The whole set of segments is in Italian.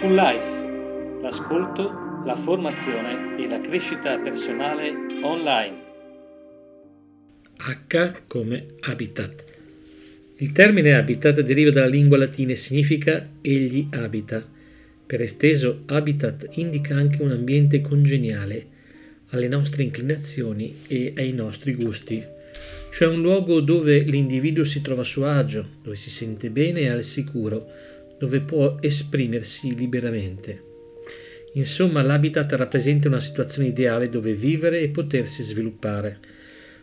Full Life, l'ascolto, la formazione e la crescita personale online. H come habitat. Il termine habitat deriva dalla lingua latina e significa egli abita. Per esteso, habitat indica anche un ambiente congeniale alle nostre inclinazioni e ai nostri gusti, cioè un luogo dove l'individuo si trova a suo agio, dove si sente bene e al sicuro, dove può esprimersi liberamente. Insomma, l'habitat rappresenta una situazione ideale dove vivere e potersi sviluppare.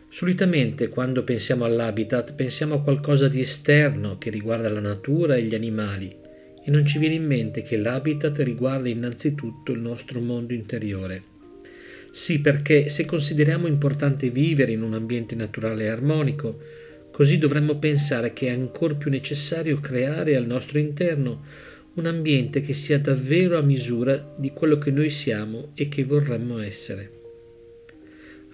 Solitamente quando pensiamo all'habitat pensiamo a qualcosa di esterno che riguarda la natura e gli animali e non ci viene in mente che l'habitat riguarda innanzitutto il nostro mondo interiore. Sì, perché se consideriamo importante vivere in un ambiente naturale e armonico, Così dovremmo pensare che è ancora più necessario creare al nostro interno un ambiente che sia davvero a misura di quello che noi siamo e che vorremmo essere.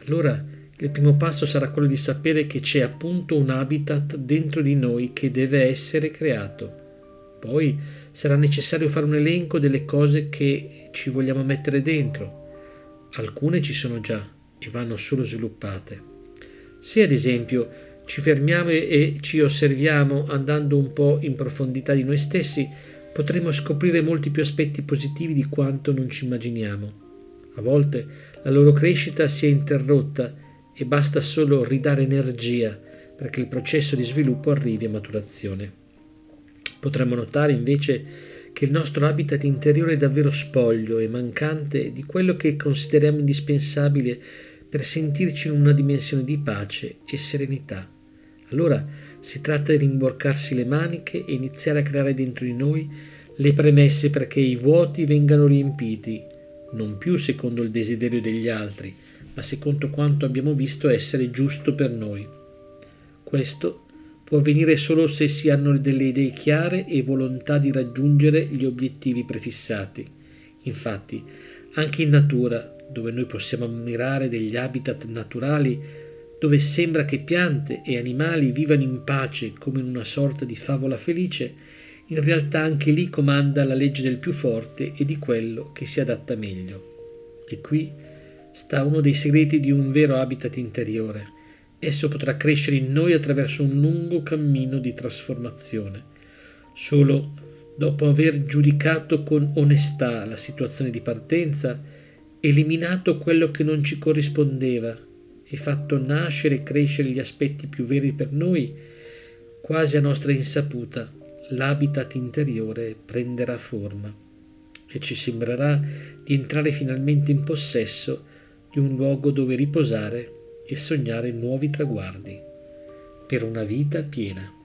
Allora il primo passo sarà quello di sapere che c'è appunto un habitat dentro di noi che deve essere creato. Poi sarà necessario fare un elenco delle cose che ci vogliamo mettere dentro. Alcune ci sono già e vanno solo sviluppate. Se ad esempio ci fermiamo e ci osserviamo andando un po' in profondità di noi stessi, potremo scoprire molti più aspetti positivi di quanto non ci immaginiamo. A volte la loro crescita si è interrotta e basta solo ridare energia perché il processo di sviluppo arrivi a maturazione. Potremmo notare invece che il nostro habitat interiore è davvero spoglio e mancante di quello che consideriamo indispensabile per sentirci in una dimensione di pace e serenità. Allora si tratta di rimborcarsi le maniche e iniziare a creare dentro di noi le premesse perché i vuoti vengano riempiti, non più secondo il desiderio degli altri, ma secondo quanto abbiamo visto essere giusto per noi. Questo può avvenire solo se si hanno delle idee chiare e volontà di raggiungere gli obiettivi prefissati. Infatti, anche in natura, dove noi possiamo ammirare degli habitat naturali, dove sembra che piante e animali vivano in pace come in una sorta di favola felice, in realtà anche lì comanda la legge del più forte e di quello che si adatta meglio. E qui sta uno dei segreti di un vero habitat interiore. Esso potrà crescere in noi attraverso un lungo cammino di trasformazione. Solo dopo aver giudicato con onestà la situazione di partenza, eliminato quello che non ci corrispondeva e fatto nascere e crescere gli aspetti più veri per noi, quasi a nostra insaputa, l'habitat interiore prenderà forma e ci sembrerà di entrare finalmente in possesso di un luogo dove riposare e sognare nuovi traguardi per una vita piena.